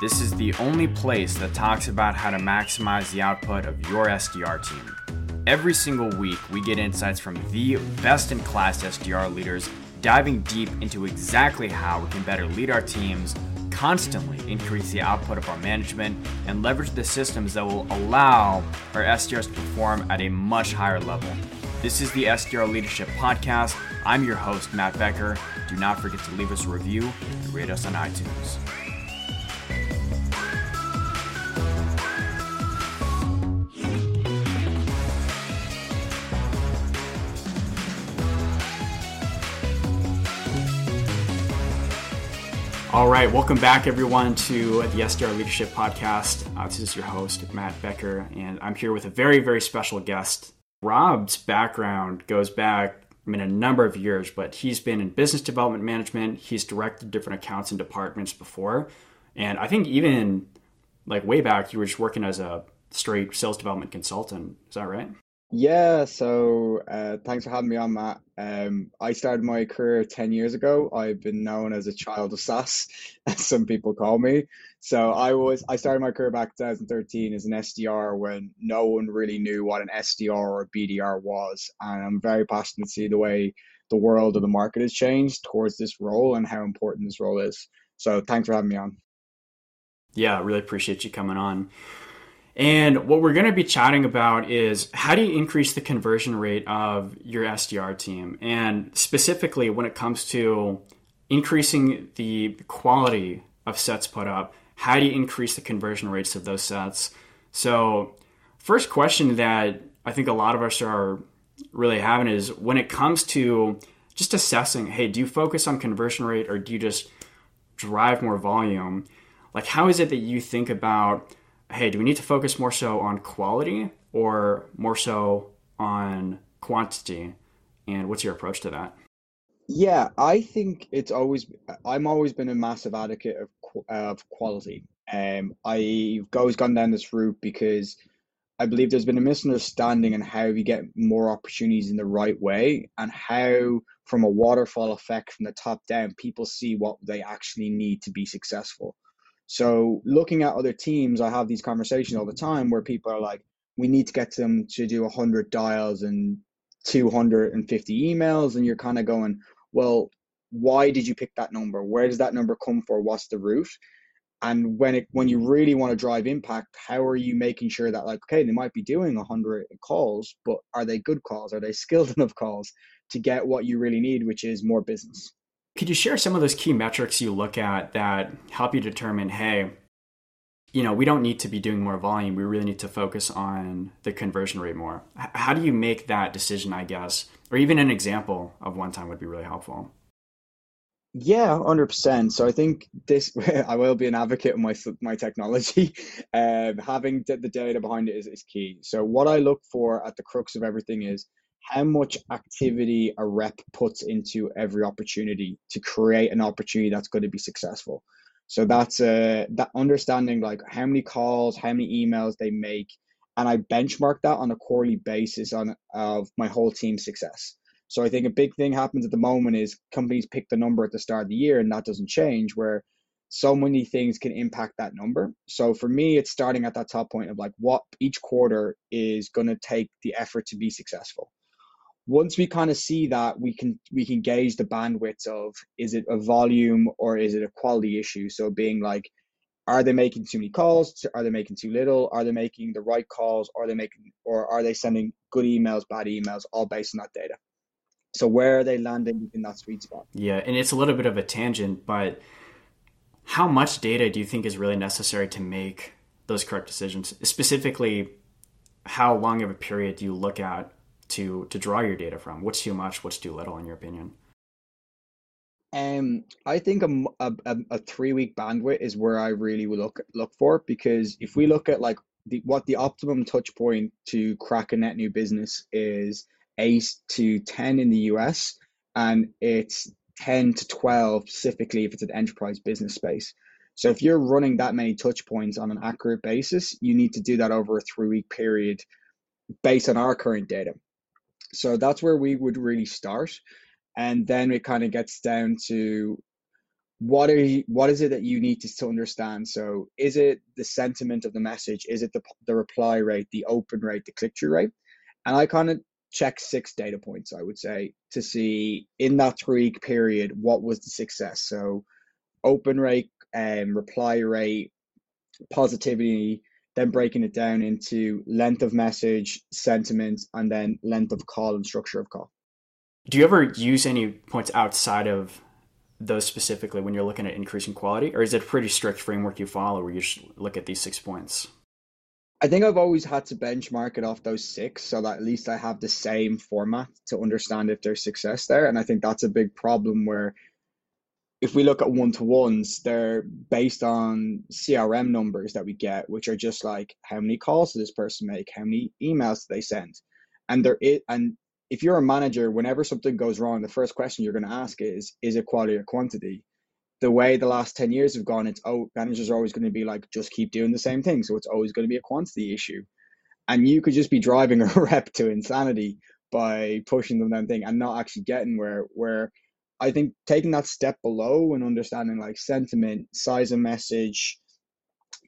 This is the only place that talks about how to maximize the output of your SDR team. Every single week, we get insights from the best in class SDR leaders, diving deep into exactly how we can better lead our teams, constantly increase the output of our management, and leverage the systems that will allow our SDRs to perform at a much higher level. This is the SDR Leadership Podcast. I'm your host, Matt Becher. Do not forget to leave us a review and rate us on iTunes. All right, welcome back, everyone, to the SDR Leadership Podcast. Uh, this is your host, Matt Becher, and I'm here with a very, very special guest. Rob's background goes back, I mean, a number of years, but he's been in business development management. He's directed different accounts and departments before, and I think even like way back, you were just working as a straight sales development consultant. Is that right? Yeah, so uh, thanks for having me on, Matt. Um, I started my career 10 years ago. I've been known as a child of SaaS, as some people call me. So I was I started my career back in 2013 as an SDR when no one really knew what an SDR or a BDR was. And I'm very passionate to see the way the world of the market has changed towards this role and how important this role is. So thanks for having me on. Yeah, I really appreciate you coming on. And what we're going to be chatting about is how do you increase the conversion rate of your SDR team? And specifically, when it comes to increasing the quality of sets put up, how do you increase the conversion rates of those sets? So, first question that I think a lot of us are really having is when it comes to just assessing hey, do you focus on conversion rate or do you just drive more volume? Like, how is it that you think about hey, do we need to focus more so on quality or more so on quantity? And what's your approach to that? Yeah, I think it's always I'm always been a massive advocate of of quality. Um, I've always gone down this route because I believe there's been a misunderstanding on how we get more opportunities in the right way and how from a waterfall effect from the top down people see what they actually need to be successful. So looking at other teams, I have these conversations all the time where people are like, we need to get them to do 100 dials and 250 emails. And you're kind of going, well, why did you pick that number? Where does that number come from? What's the route? And when it when you really want to drive impact, how are you making sure that like okay, they might be doing 100 calls, but are they good calls? Are they skilled enough calls to get what you really need, which is more business? Could you share some of those key metrics you look at that help you determine, hey, you know, we don't need to be doing more volume. We really need to focus on the conversion rate more. How do you make that decision, I guess? Or even an example of one time would be really helpful. Yeah, hundred percent. So I think this, I will be an advocate of my my technology. Um, having the data behind it is, is key. So what I look for at the crux of everything is how much activity a rep puts into every opportunity to create an opportunity that's going to be successful. So that's uh, that understanding like how many calls, how many emails they make, and I benchmark that on a quarterly basis on of my whole team's success. So I think a big thing happens at the moment is companies pick the number at the start of the year and that doesn't change where so many things can impact that number. So for me, it's starting at that top point of like what each quarter is going to take the effort to be successful once we kind of see that we can we can gauge the bandwidth of is it a volume or is it a quality issue? So being like are they making too many calls? Are they making too little? Are they making the right calls? Are they making or are they sending good emails bad emails all based on that data? So where are they landing in that sweet spot? Yeah and it's a little bit of a tangent but how much data do you think is really necessary to make those correct decisions? Specifically how long of a period do you look at to to draw your data from? What's too much? What's too little, in your opinion? Um, I think a, a, a three week bandwidth is where I really look look for because if we look at like the, what the optimum touch point to crack a net new business is eight to ten in the US, and it's ten to twelve specifically if it's an enterprise business space. So if you're running that many touch points on an accurate basis, you need to do that over a three week period based on our current data. So that's where we would really start. And then it kind of gets down to what are you, what is it that you need to, to understand? So is it the sentiment of the message? Is it the the reply rate, the open rate, the click through rate? And I kind of check six data points, I would say, to see in that three week period what was the success. So open rate, um, reply rate, positivity, then breaking it down into length of message, sentiment, and then length of call and structure of call. Do you ever use any points outside of those specifically when you're looking at increasing quality, or is it a pretty strict framework you follow where you just look at these six points? I think I've always had to benchmark it off those six so that at least I have the same format to understand if there's success there. And I think that's a big problem where if we look at one to ones, they're based on CRM numbers that we get, which are just like how many calls did this person make, how many emails they send, and there it and if you're a manager, whenever something goes wrong, the first question you're going to ask is, is it quality or quantity? The way the last 10 years have gone, it's, oh, managers are always going to be like, just keep doing the same thing. So it's always going to be a quantity issue. And you could just be driving a rep to insanity by pushing them that thing and not actually getting where, where I think taking that step below and understanding like sentiment, size of message,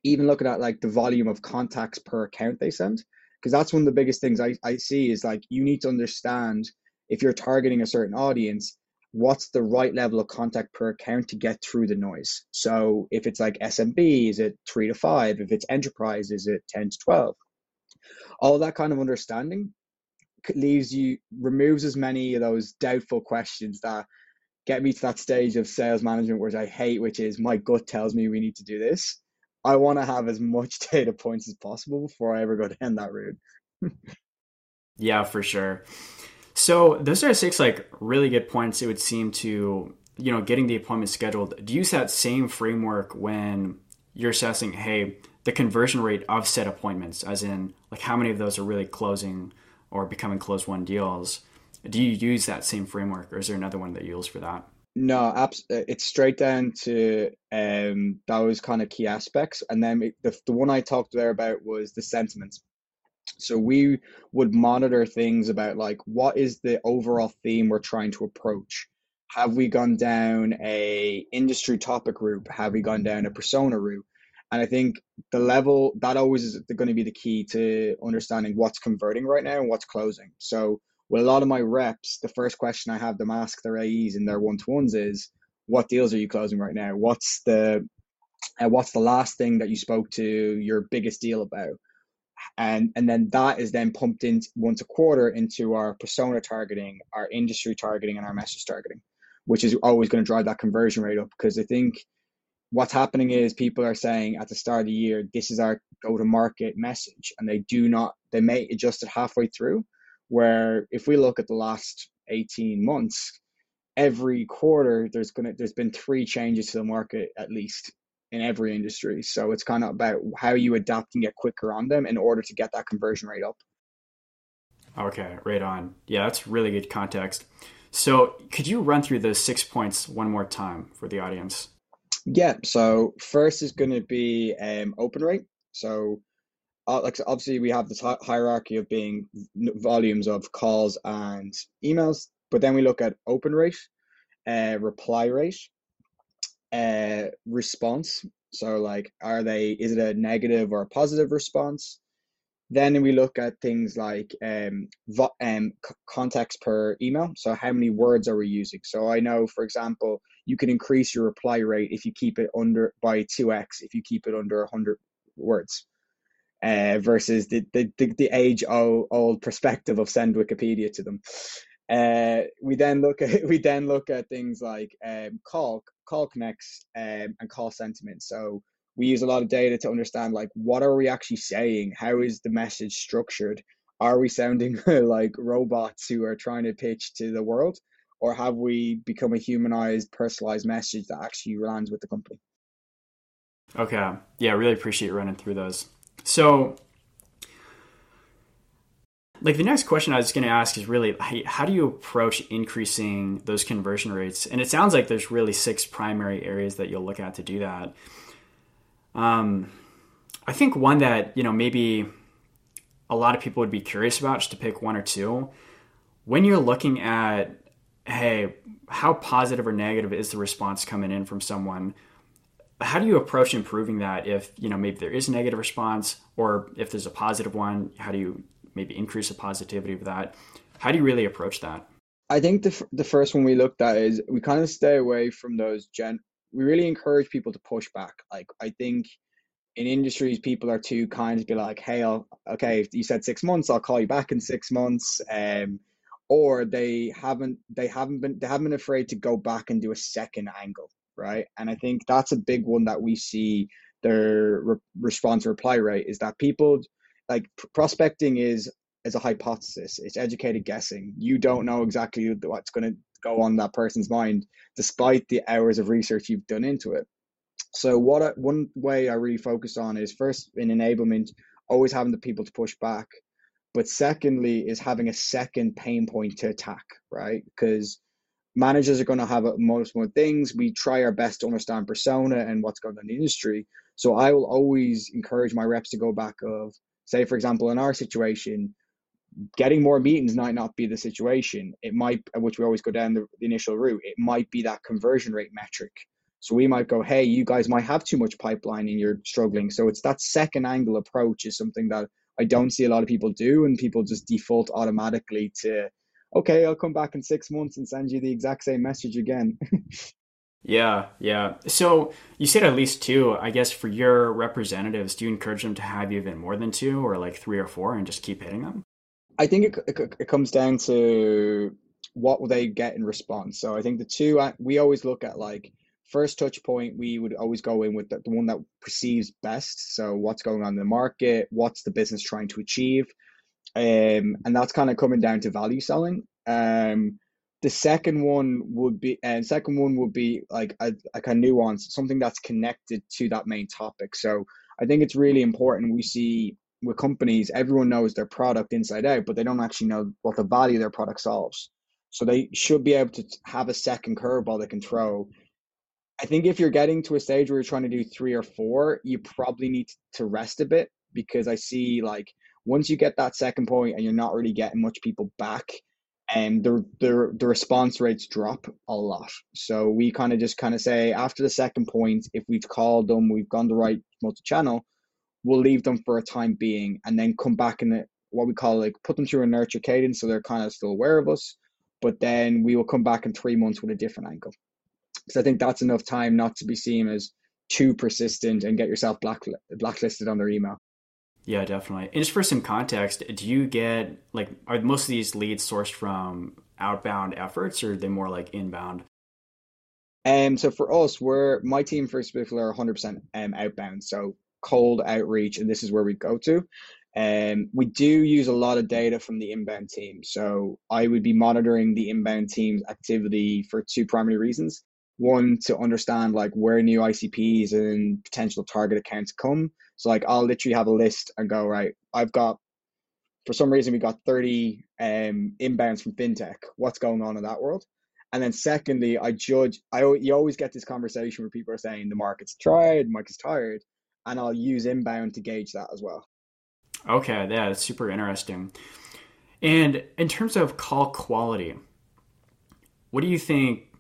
even looking at like the volume of contacts per account they send because that's one of the biggest things I, I see is like you need to understand if you're targeting a certain audience what's the right level of contact per account to get through the noise. So if it's like smb is it 3 to 5 if it's enterprise is it 10 to 12 all that kind of understanding leaves you removes as many of those doubtful questions that get me to that stage of sales management which i hate which is my gut tells me we need to do this I want to have as much data points as possible before I ever go down that route. yeah, for sure. So those are six like really good points. It would seem to you know getting the appointment scheduled. Do you use that same framework when you're assessing? Hey, the conversion rate of set appointments, as in like how many of those are really closing or becoming close one deals. Do you use that same framework, or is there another one that you use for that? No, abs- uh, it's straight down to um, those kind of key aspects. And then the, the one I talked there about was the sentiments. So we would monitor things about like what is the overall theme we're trying to approach. Have we gone down a industry topic route? Have we gone down a persona route? And I think the level that always is going to be the key to understanding what's converting right now and what's closing. So with a lot of my reps, the first question I have them ask their AEs in their one to ones is, "What deals are you closing right now? What's the uh, what's the last thing that you spoke to your biggest deal about?" And and then that is then pumped in once a quarter into our persona targeting, our industry targeting, and our message targeting, which is always going to drive that conversion rate up. Because I think what's happening is people are saying at the start of the year, "This is our go to market message," and they do not. They may adjust it halfway through where if we look at the last 18 months every quarter there's gonna there's been three changes to the market at least in every industry. So it's kind of about how you adapt and get quicker on them in order to get that conversion rate up. Okay right on. Yeah that's really good context. So could you run through those six points one more time for the audience? Yeah so first is going to be um, open rate. So like obviously we have this hierarchy of being volumes of calls and emails, but then we look at open rate, uh, reply rate, uh, response. So like, are they? Is it a negative or a positive response? Then we look at things like um, vo- um, context per email. So how many words are we using? So I know, for example, you can increase your reply rate if you keep it under by two x if you keep it under hundred words uh, versus the, the, the, the age old, perspective of send Wikipedia to them. Uh, we then look at we then look at things like um, call call connects um, and call sentiment. So we use a lot of data to understand like what are we actually saying? How is the message structured? Are we sounding like robots who are trying to pitch to the world, or have we become a humanized, personalized message that actually lands with the company? Okay, yeah, really appreciate running through those. So, like the next question I was going to ask is really how do you approach increasing those conversion rates? And it sounds like there's really six primary areas that you'll look at to do that. Um, I think one that you know maybe a lot of people would be curious about, just to pick one or two, when you're looking at hey, how positive or negative is the response coming in from someone? How do you approach improving that if, you know, maybe there is a negative response or if there's a positive one, how do you maybe increase the positivity of that? How do you really approach that? I think the, the first one we looked at is we kind of stay away from those gen. We really encourage people to push back. Like I think in industries, people are too kind to be like, "Hey, I'll, okay, you said six months, I'll call you back in six months." Um, or they haven't they haven't been they haven't been afraid to go back and do a second angle right? And i think that's a big one that we see their re- response reply rate is that people like prospecting is is a hypothesis. It's educated guessing. You don't know exactly what's going to go on that person's mind despite the hours of research you've done into it. So what I, one way i really focus on is first in enablement always having the people to push back but secondly is having a second pain point to attack right? Because managers are going to have most more things. We try our best to understand persona and what's going on in the industry. So i will always encourage my reps to go back of say for example in our situation getting more meetings might not be the situation. It might which we always go down the, the initial route it might be that conversion rate metric. So we might go hey you guys might have too much pipeline and you're struggling. So it's that second angle approach is something that I don't see a lot of people do, and people just default automatically to, okay, I'll come back in six months and send you the exact same message again. yeah, yeah. So you said at least two. I guess for your representatives, do you encourage them to have even more than two, or like three or four, and just keep hitting them? I think it, it, it comes down to what will they get in response. So I think the two we always look at like first touch point, we would always go in with the, the one that perceives best. So, what's going on in the market? What's the business trying to achieve? Um, and that's kind of coming down to value selling. Um, the second one would be, and uh, second one would be like a like a nuance, something that's connected to that main topic. So, I think it's really important. We see with companies, everyone knows their product inside out, but they don't actually know what the value their product solves. So they should be able to have a second curveball they can throw I think if you're getting to a stage where you're trying to do three or four, you probably need to rest a bit because I see like once you get that second point and you're not really getting much people back, and the the the response rates drop a lot. So we kind of just kind of say after the second point, if we've called them, we've gone the right multi-channel, we'll leave them for a time being, and then come back in what we call like put them through a nurture cadence, so they're kind of still aware of us. But then we will come back in three months with a different angle because I think that's enough time not to be seen as too persistent and get yourself black, blacklisted on their email. Yeah, definitely. And just for some context, do you get like are most of these leads sourced from outbound efforts or are they more like inbound? Um, so for us, we're my team for specifically are 100% um, outbound, so cold outreach, and this is where we go to. Um, we do use a lot of data from the inbound team, so I would be monitoring the inbound team's activity for two primary reasons one to understand like where new ICPs and potential target accounts come. So like I'll literally have a list and go right. I've got for some reason we got thirty um, inbounds from fintech. What's going on in that world? And then secondly, I judge. I you always get this conversation where people are saying the market's tried, market's tired, and I'll use inbound to gauge that as well. Okay, yeah, that's super interesting. And in terms of call quality, what do you think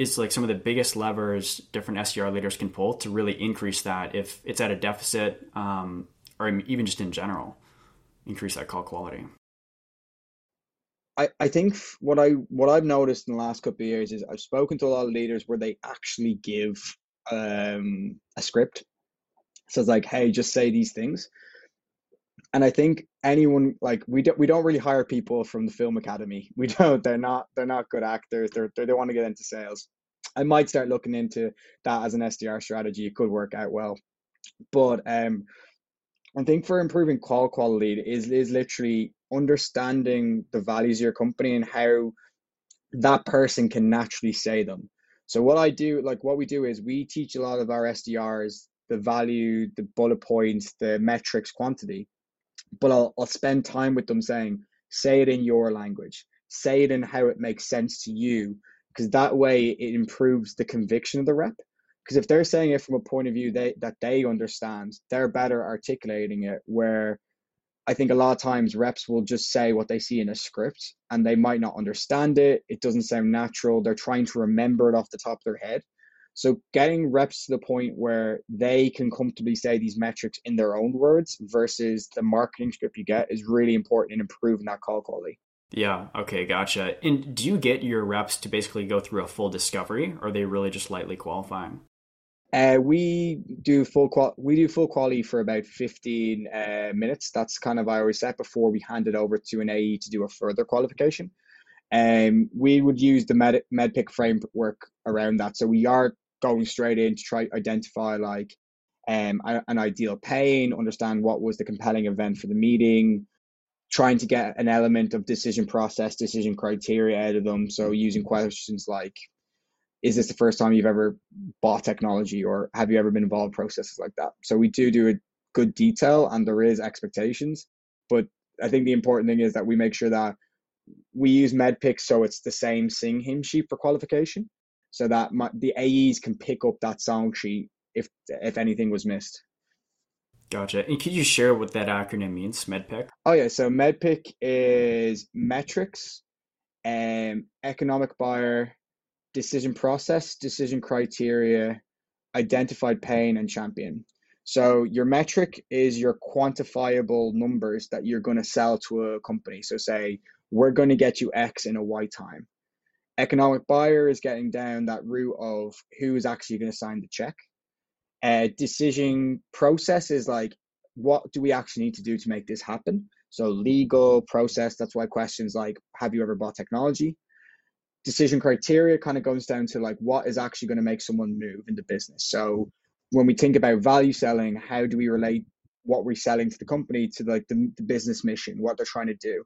is like some of the biggest levers different SDR leaders can pull to really increase that if it's at a deficit um, or even just in general, increase that call quality. I, I think what I what I've noticed in the last couple of years is I've spoken to a lot of leaders where they actually give um, a script. So it's like, hey, just say these things. And I think anyone like we don't we don't really hire people from the film academy. We don't. They're not they're not good actors. They're, they don't want to get into sales. I might start looking into that as an SDR strategy. It could work out well, but um, I think for improving call quality is is literally understanding the values of your company and how that person can naturally say them. So what I do, like what we do is we teach a lot of our SDRs the value, the bullet points, the metrics, quantity but I'll, I'll spend time with them saying, say it in your language, say it in how it makes sense to you, because that way it improves the conviction of the rep. Because if they're saying it from a point of view they, that they understand, they're better articulating it. Where I think a lot of times reps will just say what they see in a script and they might not understand it. It doesn't sound natural. They're trying to remember it off the top of their head. So getting reps to the point where they can comfortably say these metrics in their own words versus the marketing script you get is really important in improving that call quality. Yeah, okay, gotcha. And do you get your reps to basically go through a full discovery or are they really just lightly qualifying? Uh, we do full qual- we do full quality for about 15 uh, minutes. That's kind of I always set before we hand it over to an AE to do a further qualification. Um, we would use the med medpic framework around that. So we are going straight in to try identify like um, an ideal pain, understand what was the compelling event for the meeting, trying to get an element of decision process, decision criteria out of them. So using questions like is this the first time you've ever bought technology or have you ever been involved in processes like that so we do do a good detail and there is expectations but i think the important thing is that we make sure that we use medpic so it's the same sing hymn sheet for qualification so that my, the aes can pick up that song sheet if if anything was missed Gotcha. And could you share what that acronym means, MedPic? Oh yeah, so MedPic is metrics, um, economic buyer, decision process, decision criteria, identified pain, and champion. So your metric is your quantifiable numbers that you're going to sell to a company. So say we're going to get you X in a Y time. Economic buyer is getting down that route of who is actually going to sign the check. Uh, decision process is like what do we actually need to do to make this happen? So legal process. That's why questions like have you ever bought technology? decision criteria kind of goes down to like what is actually going to make someone move in the business. So when we think about value selling, how do we relate what we're selling to the company to like the, the business mission, what they're trying to do?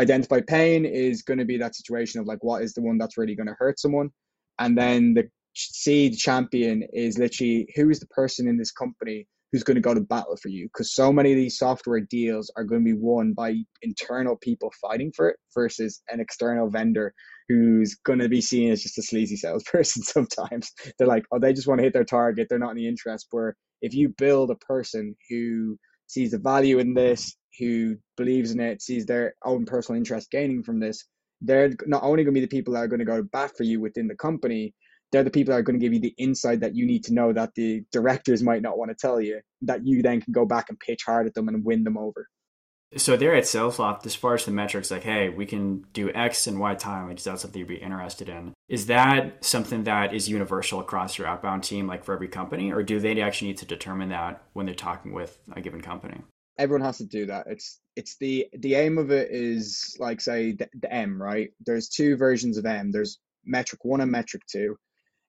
Identify pain is going to be that situation of like what is the one that's really going to hurt someone, and then the seed champion is literally who is the person in this company who's going to go to battle for you? Because so many of these software deals are going to be won by internal people fighting for it versus an external vendor who's going to be seen as just a sleazy salesperson sometimes. They're like oh they just want to hit their target. They're not in the interest. Where if you build a person who sees the value in this who believes in it sees their own personal interest gaining from this they're not only going to be the people that are going to go back for you within the company they're the people that are going to give you the insight that you need to know that the directors might not want to tell you that you then can go back and pitch hard at them and win them over so there at SalesLoft, as far as the metrics, like, hey, we can do X and Y time, is that something you'd be interested in? Is that something that is universal across your outbound team, like for every company, or do they actually need to determine that when they're talking with a given company? Everyone has to do that. It's it's the the aim of it is like say the, the M, right? There's two versions of M. There's metric one and metric two.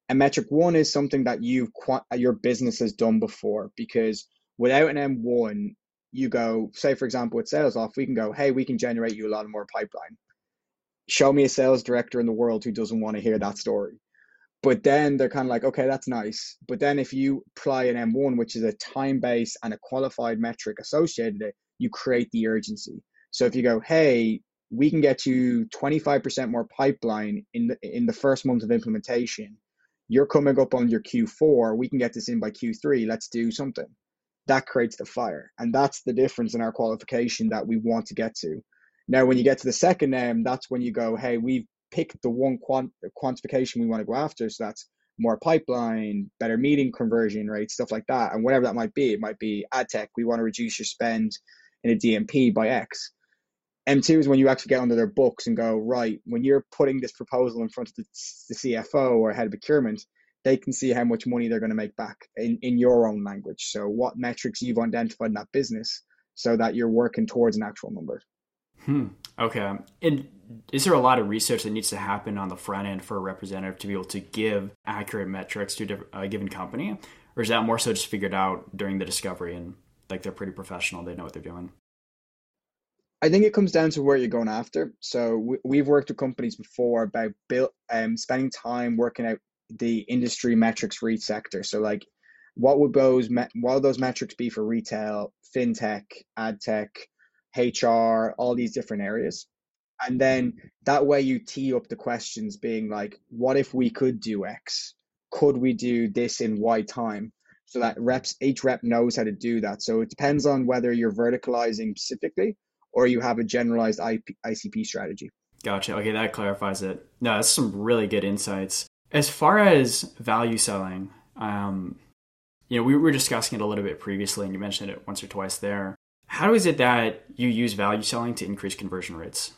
And metric one is something that you've your business has done before because without an M1, you go, say for example, with SalesLoft, we can go, hey, we can generate you a lot more pipeline. Show me a sales director in the world who doesn't want to hear that story. But then they're kind of like, okay, that's nice. But then if you apply an M1, which is a time base and a qualified metric associated it, you create the urgency. So if you go, hey, we can get you 25% more pipeline in the, in the first month of implementation you're coming up on your Q4. We can get this in by Q3. Let's do something. That creates the fire. And that's the difference in our qualification that we want to get to. Now, when you get to the second M, that's when you go, hey, we've picked the one quant- quantification we want to go after. So that's more pipeline, better meeting conversion rate, stuff like that. And whatever that might be, it might be ad tech. We want to reduce your spend in a DMP by X. M2 is when you actually get under their books and go, right, when you're putting this proposal in front of the, the CFO or head of procurement, they can see how much money they're going to make back in, in your own language. So, what metrics you've identified in that business so that you're working towards an actual number. Hmm. Okay. And is there a lot of research that needs to happen on the front end for a representative to be able to give accurate metrics to a given company? Or is that more so just figured out during the discovery and like they're pretty professional, they know what they're doing? I think it comes down to where you're going after. So we, have worked with companies before about build, um, spending time working out the industry metrics for each sector. So like, what would those what would those metrics be for retail, fintech, ad tech, HR, all these different areas? And then that way you tee up the questions, being like, what if we could do X? Could we do this in Y time? so that reps each rep knows how to do that. So it depends on whether you're verticalizing specifically or you have a generalized IP, ICP strategy. Gotcha. Okay, that clarifies it. No, that's some really good insights. As far as value selling, um, you know, we were discussing it a little bit previously, and you mentioned it once or twice there. How is it that you use value selling to increase conversion rates?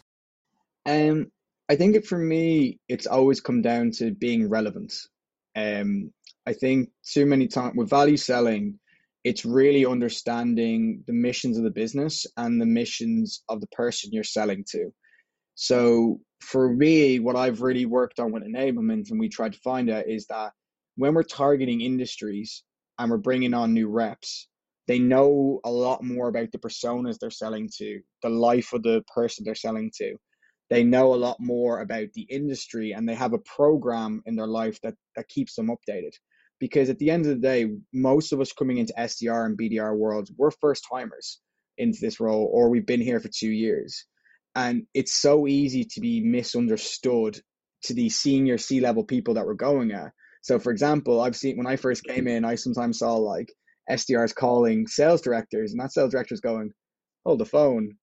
Um, I think it, for me, it's always come down to being relevant. Um, I think too many times with value selling, it's really understanding the missions of the business and the missions of the person you're selling to. So for me, what I've really worked on with enablement and we tried to find out is that when we're targeting industries and we're bringing on new reps, they know a lot more about the personas they're selling to, the life of the person they're selling to. They know a lot more about the industry and they have a program in their life that, that keeps them updated. Because at the end of the day, most of us coming into SDR and BDR worlds, we're first timers into this role, or we've been here for two years. And it's so easy to be misunderstood to the senior C level people that we're going at. So, for example, I've seen when I first came in, I sometimes saw like SDRs calling sales directors, and that sales director's going, "Hold the phone,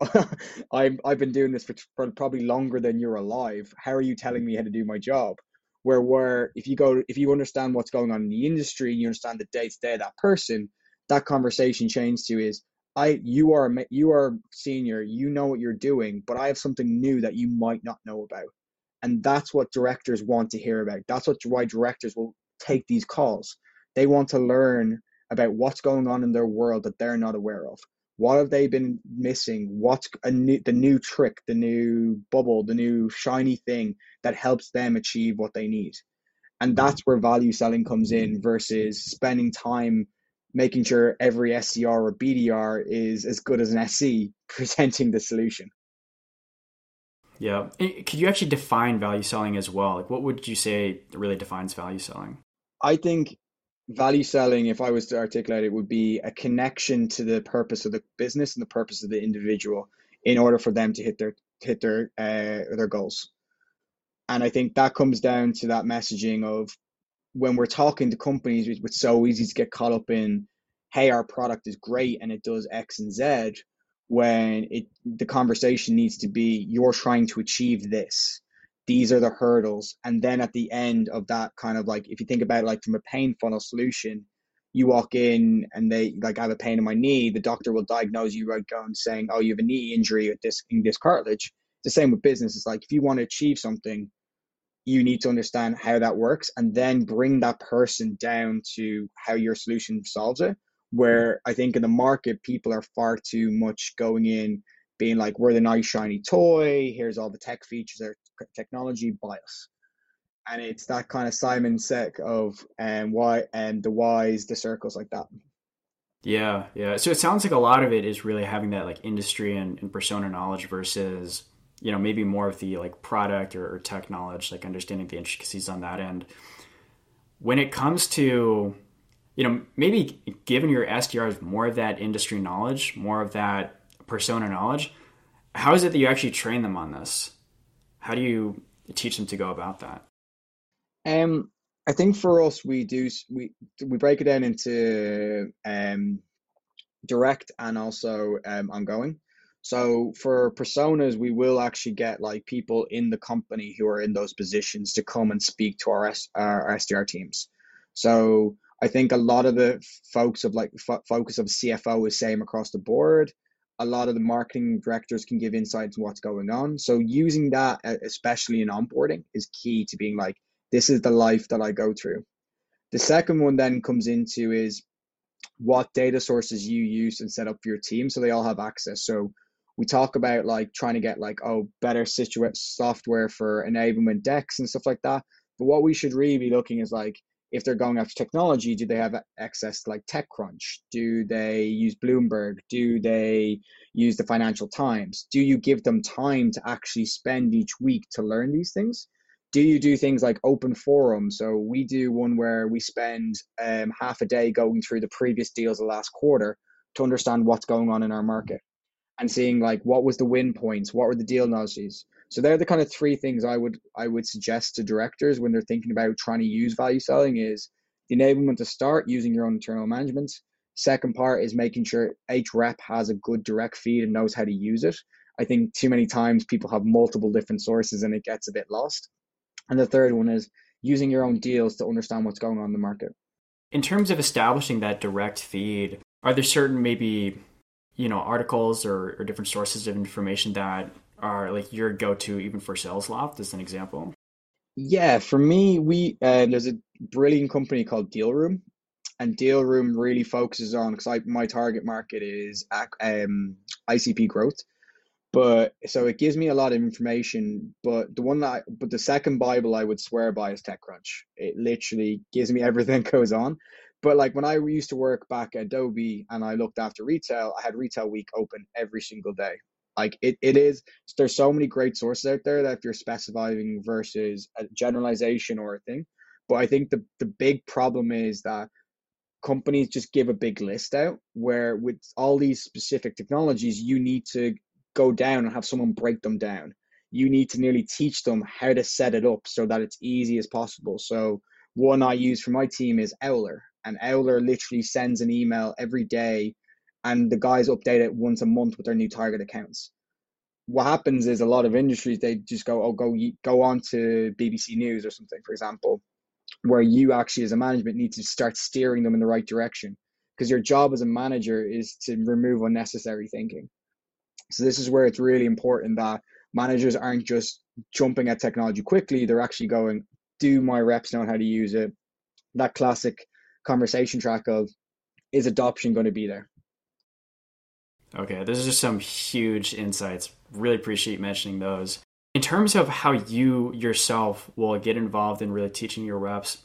I've I've been doing this for, for probably longer than you're alive. How are you telling me how to do my job? Where where if you go if you understand what's going on in the industry, you understand the day to day of that person, that conversation changes to is I you are you are senior, you know what you're doing, but I have something new that you might not know about, and that's what directors want to hear about. That's what why directors will take these calls. They want to learn about what's going on in their world that they're not aware of. What have they been missing? What's a new, the new trick, the new bubble, the new shiny thing that helps them achieve what they need? And mm-hmm. that's where value selling comes in versus spending time making sure every SDR or BDR is as good as an SC presenting the solution. Yeah. Could you actually define value selling as well? Like, what would you say really defines value selling? I think value selling, if I was to articulate it, would be a connection to the purpose of the business and the purpose of the individual in order for them to hit their hit their uh, their goals. And I think that comes down to that messaging of when we're talking to companies, it's so easy to get caught up in, hey, our product is great and it does X and Z, when it the conversation needs to be, you're trying to achieve this these are the hurdles. And then at the end of that kind of like if you think about it like from a pain funnel solution you walk in and they like I have a pain in my knee the doctor will diagnose you right going saying oh you have a knee injury with this in this cartilage. The same with business. It's like if you want to achieve something you need to understand how that works and then bring that person down to how your solution solves it where i think in the market people are far too much going in being like we're the nice shiny toy. Here's all the tech features technology bias. And it's that kind of simon Sinek of um why and the whys the circles like that. Yeah yeah. So it sounds like a lot of it is really having that like industry and, and persona knowledge versus you know maybe more of the like product or, or tech knowledge like understanding the intricacies on that end. When it comes to you know maybe giving your sdrs more of that industry knowledge more of that persona knowledge how is it that you actually train them on this how do you teach them to go about that? Um, I think for us, we do we we break it down into um, direct and also um, ongoing. So for personas, we will actually get like people in the company who are in those positions to come and speak to our, S, our SDR teams. So I think a lot of the folks of like f- focus of CFO is same across the board a lot of the marketing directors can give insights on what's going on. So using that, especially in onboarding, is key to being like, this is the life that I go through. The second one then comes into is what data sources you use and set up for your team so they all have access. So we talk about like trying to get like oh better situate software for enablement decks and stuff like that. But what we should really be looking is like if they're going after technology, do they have access to like TechCrunch? Do they use Bloomberg? Do they use the Financial Times? Do you give them time to actually spend each week to learn these things? Do you do things like open forum? So we do one where we spend um, half a day going through the previous deals of last quarter to understand what's going on in our market and seeing like what was the win points, what were the deal notices, so they're the kind of three things I would I would suggest to directors when they're thinking about trying to use value selling is the enablement to start using your own internal management. Second part is making sure each rep has a good direct feed and knows how to use it. I think too many times people have multiple different sources and it gets a bit lost. And the third one is using your own deals to understand what's going on in the market. In terms of establishing that direct feed, are there certain maybe you know articles or, or different sources of information that are like your go-to even for sales SalesLoft as an example? Yeah, for me, we uh, there's a brilliant company called Dealroom and Dealroom really focuses on because my target market is um, ICP growth, but so it gives me a lot of information. But the one that, I, but the second Bible I would swear by is TechCrunch. It literally gives me everything that goes on. But like when I used to work back at Adobe and I looked after retail, I had Retail Week open every single day. Like it, it is, there's so many great sources out there that if you're specifying versus a generalization or a thing. But I think the, the big problem is that companies just give a big list out where with all these specific technologies, you need to go down and have someone break them down. You need to nearly teach them how to set it up so that it's easy as possible. So one I use for my team is Owler, and Owler literally sends an email every day and the guys update it once a month with their new target accounts. What happens is a lot of industries they just go, oh, go go on to BBC News or something, for example, where you actually as a management need to start steering them in the right direction because your job as a manager is to remove unnecessary thinking. So this is where it's really important that managers aren't just jumping at technology quickly; they're actually going, do my reps know how to use it? That classic conversation track of is adoption going to be there? Okay, those are just some huge insights. Really appreciate mentioning those. In terms of how you yourself will get involved in really teaching your reps,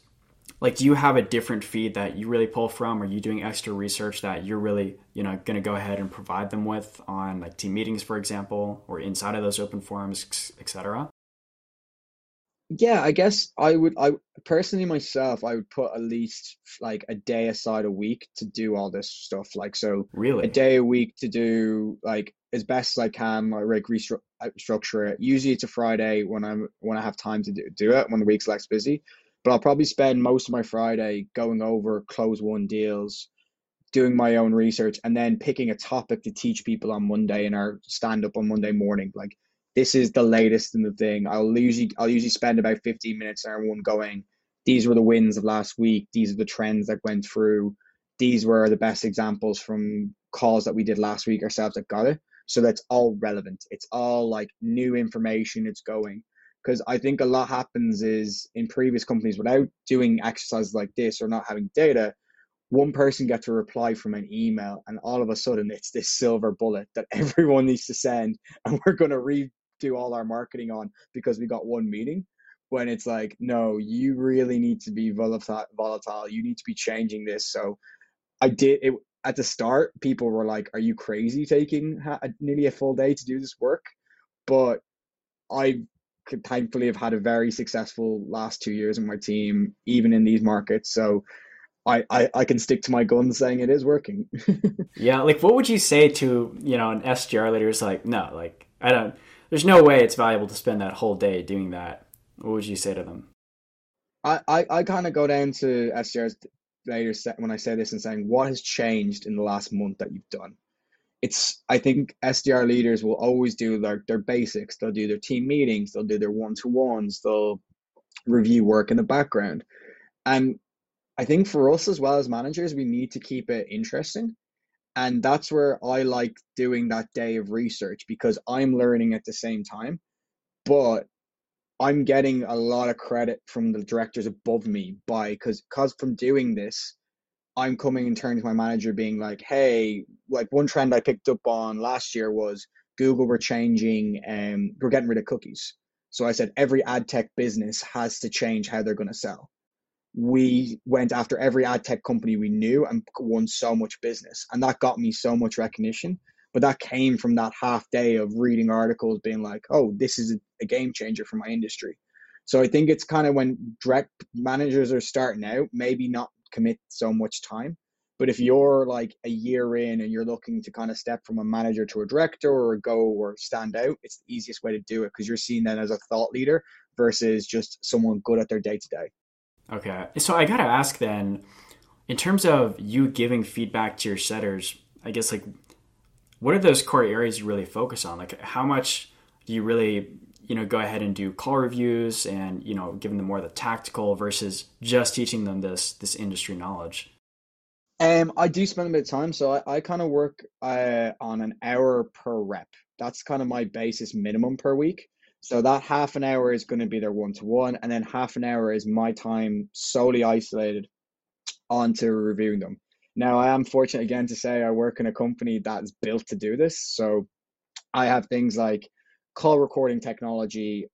like do you have a different feed that you really pull from? Are you doing extra research that you're really, you know, going to go ahead and provide them with on like team meetings, for example, or inside of those open forums, etc.? Yeah i guess i would i personally myself i would put at least like a day aside a week to do all this stuff like so really? a day a week to do like as best as i can like restructure uh, it. Usually it's a friday when i'm when i have time to do, do it when the week's less busy but i'll probably spend most of my friday going over close one deals doing my own research and then picking a topic to teach people on monday in our stand up on monday morning like this is the latest in the thing. I'll usually I'll usually spend about 15 minutes on everyone going, these were the wins of last week, these are the trends that went through, these were the best examples from calls that we did last week ourselves that got it. So that's all relevant. It's all like new information it's going. Because I think a lot happens is in previous companies without doing exercises like this or not having data, one person gets a reply from an email and all of a sudden it's this silver bullet that everyone needs to send and we're going to read do all our marketing on because we got one meeting when it's like no you really need to be volatile volatile. You need to be changing this. So i did it at the start people were like are you crazy taking nearly a full day to do this work? But i could thankfully have had a very successful last two years in my team even in these markets. So I, I, I can stick to my guns saying it is working. yeah, like what would you say to, you know, an SDR leader who's like, no, like I don't there's no way it's valuable to spend that whole day doing that. What would you say to them? I, I, I kind of go down to SDRs later when I say this and saying, what has changed in the last month that you've done? It's I think SDR leaders will always do their, their basics. They'll do their team meetings, they'll do their one to ones, they'll review work in the background. And I think for us as well as managers, we need to keep it interesting and that's where i like doing that day of research because i'm learning at the same time but i'm getting a lot of credit from the directors above me by because because from doing this i'm coming and turning to my manager being like hey like one trend i picked up on last year was google were changing and um, we're getting rid of cookies. So i said every ad tech business has to change how they're going to sell we went after every ad tech company we knew and won so much business. And that got me so much recognition. But that came from that half day of reading articles being like, oh, this is a game changer for my industry. So I think it's kind of when direct managers are starting out, maybe not commit so much time. But if you're like a year in and you're looking to kind of step from a manager to a director or go or stand out, it's the easiest way to do it because you're seen then as a thought leader versus just someone good at their day to day. Okay. So I got to ask then, in terms of you giving feedback to your setters, I guess like what are those core areas you really focus on? Like how much do you really, you know, go ahead and do call reviews and, you know, giving them more of the tactical versus just teaching them this this industry knowledge? Um, I do spend a bit of time, so I, I kind of work uh, on an hour per rep. That's kind of my basis minimum per week. So that half an hour is going to be their one to one, and then half an hour is my time solely isolated onto reviewing them. Now, I am fortunate again to say I work in a company that's built to do this. So I have things like call recording technology,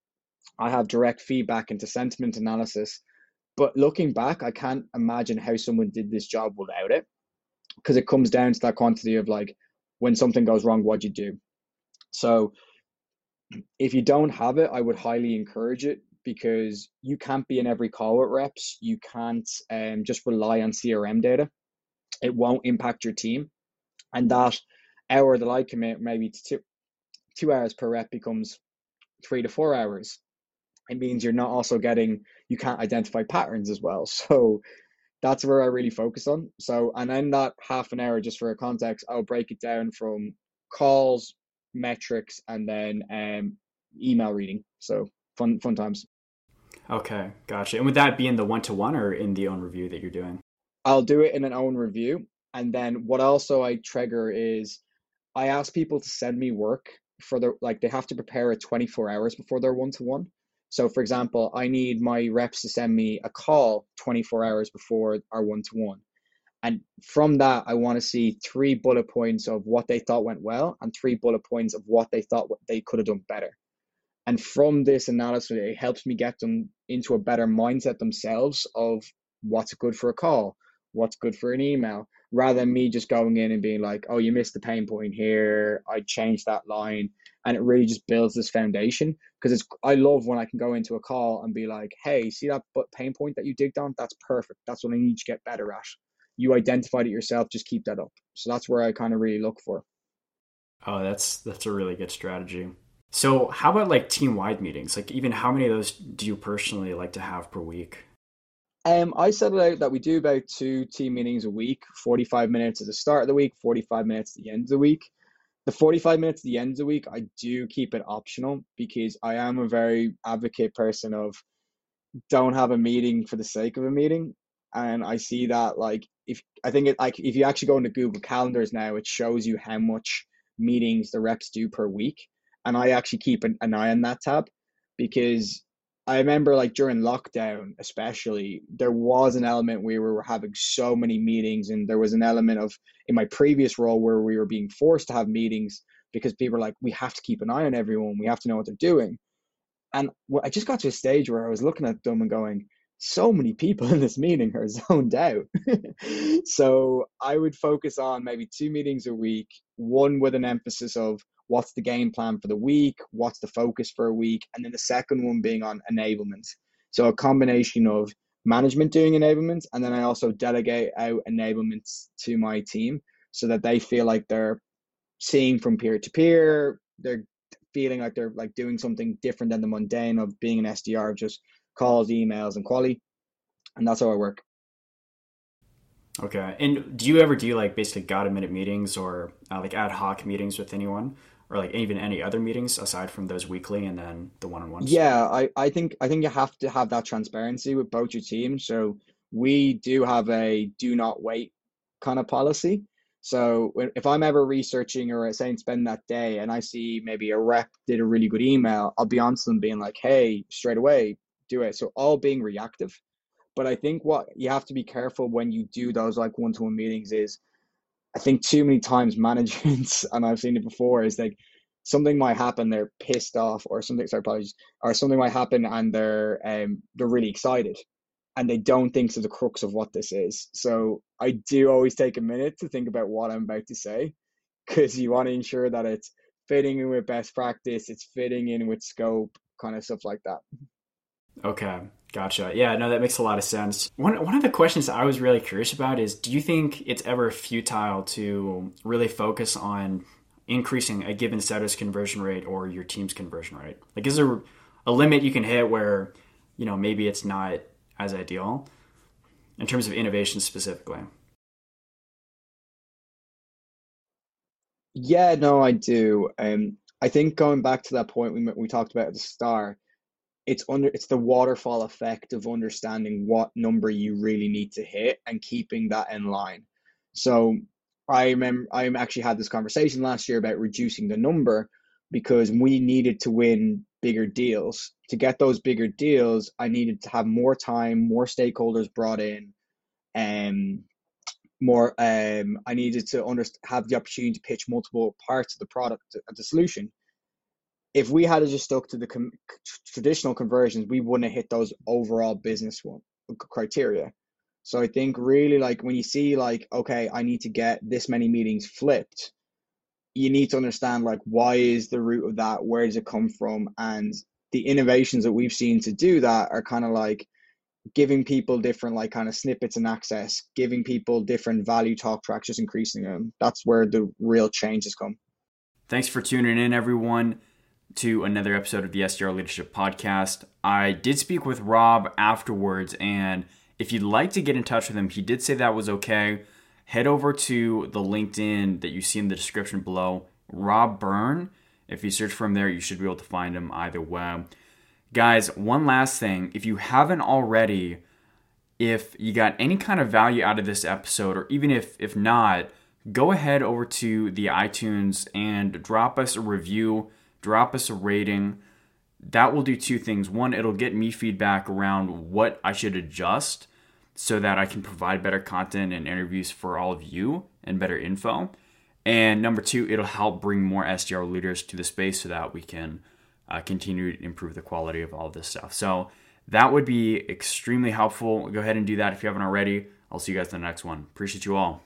I have direct feedback into sentiment analysis. But looking back, I can't imagine how someone did this job without it because it comes down to that quantity of like when something goes wrong, what do you do. So if you don't have it, I would highly encourage it because you can't be in every call with reps. You can't um, just rely on CRM data. It won't impact your team. And that hour that I commit maybe to two, two hours per rep becomes three to four hours. It means you're not also getting, you can't identify patterns as well. So that's where I really focus on. So, and then that half an hour, just for a context, I'll break it down from calls, metrics, and then um, email reading. So fun, fun times. Okay, gotcha. And would that be in the one to one or in the own review that you're doing? I'll do it in an own review. And then what also I trigger is I ask people to send me work for their, like, they have to prepare it 24 hours before their one to one. So, for example, I need my reps to send me a call 24 hours before our one to one. And from that, I want to see three bullet points of what they thought went well and three bullet points of what they thought they could have done better. And from this analysis, it helps me get them into a better mindset themselves of what's good for a call, what's good for an email, rather than me just going in and being like, oh, you missed the pain point here. I changed that line. And it really just builds this foundation because it's I love when I can go into a call and be like, hey, see that pain point that you digged on? That's perfect. That's what I need to get better at. You identified it yourself, just keep that up. So that's where I kind of really look for. Oh, that's that's a really good strategy. So, how about like team wide meetings? Like, even how many of those do you personally like to have per week? Um, I set it out that we do about two team meetings a week, 45 minutes at the start of the week, 45 minutes at the end of the week. The 45 minutes at the end of the week, I do keep it optional because I am a very advocate person of don't have a meeting for the sake of a meeting. And I see that like if I think it like if you actually go into Google Calendars now, it shows you how much meetings the reps do per week and I actually keep an, an eye on that tab because I remember like during lockdown, especially, there was an element where we were having so many meetings, and there was an element of in my previous role where we were being forced to have meetings because people were like, we have to keep an eye on everyone, we have to know what they're doing. And I just got to a stage where I was looking at them and going, so many people in this meeting are zoned out. so I would focus on maybe two meetings a week, one with an emphasis of what's the game plan for the week, what's the focus for a week, and then the second one being on enablement. So a combination of management doing enablements, and then I also delegate out enablements to my team so that they feel like they're seeing from peer to peer, they're feeling like they're like doing something different than the mundane of being an SDR, just calls, emails, and quality. And that's how I work. Okay. And do you ever do like basically got a minute meetings or uh, like ad hoc meetings with anyone? or like even any other meetings aside from those weekly and then the one-on-ones yeah i i think i think you have to have that transparency with both your team. so we do have a do not wait kind of policy so if i'm ever researching or saying spend that day and i see maybe a rep did a really good email i'll be on to them being like hey straight away do it so all being reactive but i think what you have to be careful when you do those like one-to-one meetings is I think too many times management, and I've seen it before, is like something might happen, they're pissed off, or something. Sorry, apologies, or something might happen, and they're um they're really excited, and they don't think to the crux of what this is. So I do always take a minute to think about what I'm about to say, because you want to ensure that it's fitting in with best practice, it's fitting in with scope, kind of stuff like that. Okay, gotcha. Yeah, no, that makes a lot of sense. One one of the questions I was really curious about is, do you think it's ever futile to really focus on increasing a given setter's conversion rate or your team's conversion rate? Like, is there a limit you can hit where, you know, maybe it's not as ideal in terms of innovation specifically? Yeah, no, I do. Um, I think going back to that point we we talked about at the start, it's under it's the waterfall effect of understanding what number you really need to hit and keeping that in line. So I remember I actually had this conversation last year about reducing the number because we needed to win bigger deals. To get those bigger deals, I needed to have more time, more stakeholders brought in, and um, more. Um, I needed to under, have the opportunity to pitch multiple parts of the product, of the solution. If we had just stuck to the com- traditional conversions, we wouldn't have hit those overall business one criteria. So I think really like when you see like, okay, I need to get this many meetings flipped, you need to understand like why is the root of that, where does it come from? And the innovations that we've seen to do that are kind of like giving people different like kind of snippets and access, giving people different value talk tracks, just increasing them. That's where the real change has come. Thanks for tuning in, everyone, to another episode of the SDR Leadership Podcast. I did speak with Rob afterwards and if you'd like to get in touch with him, he did say that was okay. Head over to the LinkedIn that you see in the description below, Rob Byrne. If you search for him there, you should be able to find him either way. Guys, one last thing. If you haven't already, if you got any kind of value out of this episode, or even if if not, go ahead over to the iTunes and drop us a review, drop us a rating. That will do two things. One, it'll get me feedback around what I should adjust so that I can provide better content and interviews for all of you and better info. And number two, it'll help bring more SDR leaders to the space so that we can uh, continue to improve the quality of all of this stuff. So that would be extremely helpful. Go ahead and do that if you haven't already. I'll see you guys in the next one. Appreciate you all.